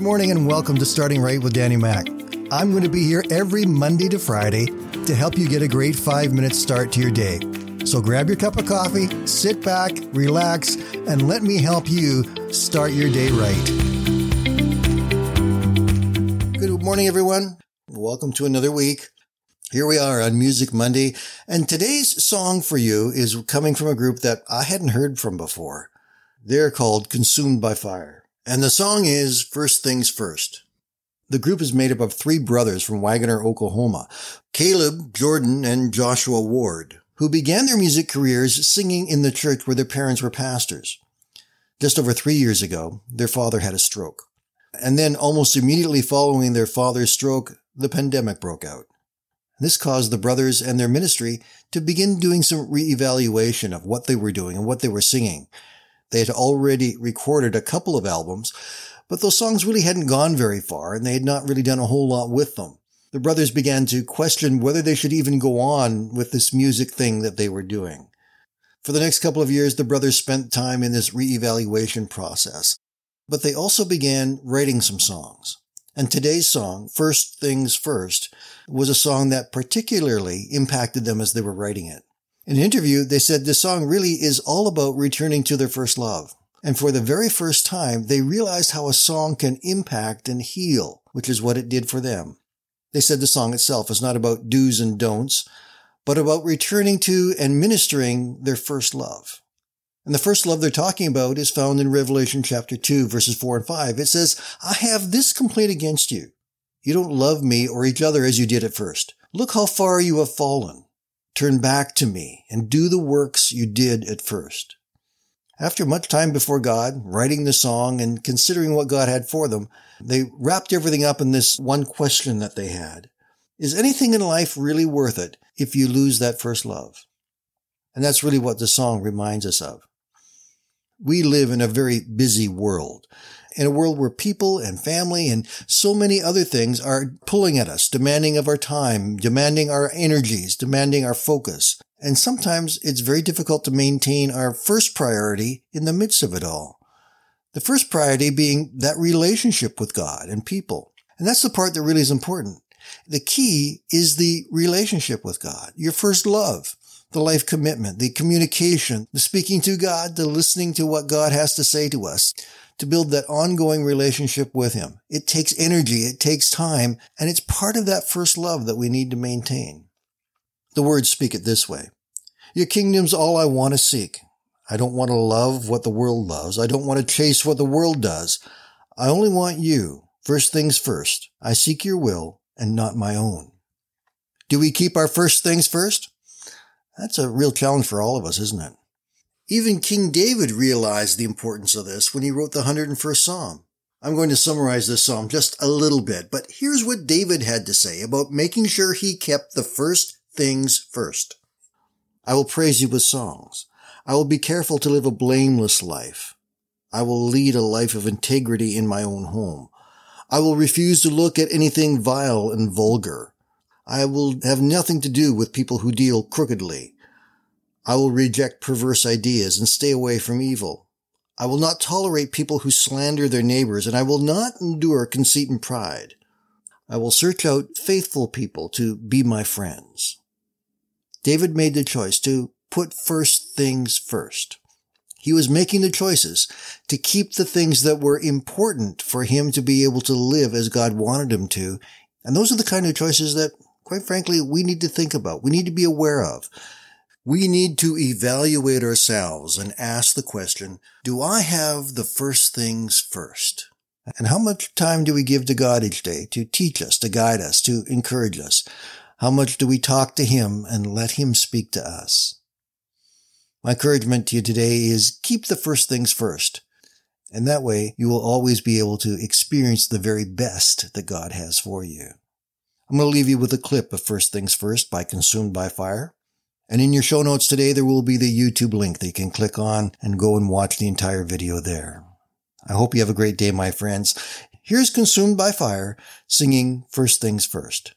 Good morning and welcome to Starting Right with Danny Mac. I'm going to be here every Monday to Friday to help you get a great five minute start to your day. So grab your cup of coffee, sit back, relax, and let me help you start your day right. Good morning, everyone. Welcome to another week. Here we are on Music Monday, and today's song for you is coming from a group that I hadn't heard from before. They're called Consumed by Fire. And the song is First Things First. The group is made up of three brothers from Wagoner, Oklahoma, Caleb, Jordan, and Joshua Ward, who began their music careers singing in the church where their parents were pastors. Just over three years ago, their father had a stroke. And then almost immediately following their father's stroke, the pandemic broke out. This caused the brothers and their ministry to begin doing some reevaluation of what they were doing and what they were singing they had already recorded a couple of albums, but those songs really hadn't gone very far and they had not really done a whole lot with them. The brothers began to question whether they should even go on with this music thing that they were doing. For the next couple of years, the brothers spent time in this reevaluation process, but they also began writing some songs. And today's song, First Things First, was a song that particularly impacted them as they were writing it. In an interview, they said this song really is all about returning to their first love. And for the very first time, they realized how a song can impact and heal, which is what it did for them. They said the song itself is not about do's and don'ts, but about returning to and ministering their first love. And the first love they're talking about is found in Revelation chapter 2, verses 4 and 5. It says, I have this complaint against you. You don't love me or each other as you did at first. Look how far you have fallen. Turn back to me and do the works you did at first. After much time before God, writing the song and considering what God had for them, they wrapped everything up in this one question that they had. Is anything in life really worth it if you lose that first love? And that's really what the song reminds us of. We live in a very busy world in a world where people and family and so many other things are pulling at us, demanding of our time, demanding our energies, demanding our focus. And sometimes it's very difficult to maintain our first priority in the midst of it all. The first priority being that relationship with God and people. And that's the part that really is important. The key is the relationship with God, your first love, the life commitment, the communication, the speaking to God, the listening to what God has to say to us to build that ongoing relationship with Him. It takes energy, it takes time, and it's part of that first love that we need to maintain. The words speak it this way. Your kingdom's all I want to seek. I don't want to love what the world loves. I don't want to chase what the world does. I only want you. First things first. I seek your will and not my own. Do we keep our first things first? That's a real challenge for all of us, isn't it? Even King David realized the importance of this when he wrote the 101st Psalm. I'm going to summarize this psalm just a little bit, but here's what David had to say about making sure he kept the first things first. I will praise you with songs. I will be careful to live a blameless life. I will lead a life of integrity in my own home. I will refuse to look at anything vile and vulgar. I will have nothing to do with people who deal crookedly. I will reject perverse ideas and stay away from evil. I will not tolerate people who slander their neighbors, and I will not endure conceit and pride. I will search out faithful people to be my friends. David made the choice to put first things first. He was making the choices to keep the things that were important for him to be able to live as God wanted him to. And those are the kind of choices that, quite frankly, we need to think about. We need to be aware of. We need to evaluate ourselves and ask the question, do I have the first things first? And how much time do we give to God each day to teach us, to guide us, to encourage us? How much do we talk to Him and let Him speak to us? My encouragement to you today is keep the first things first. And that way you will always be able to experience the very best that God has for you. I'm going to leave you with a clip of First Things First by Consumed by Fire. And in your show notes today, there will be the YouTube link that you can click on and go and watch the entire video there. I hope you have a great day, my friends. Here's Consumed by Fire singing First Things First.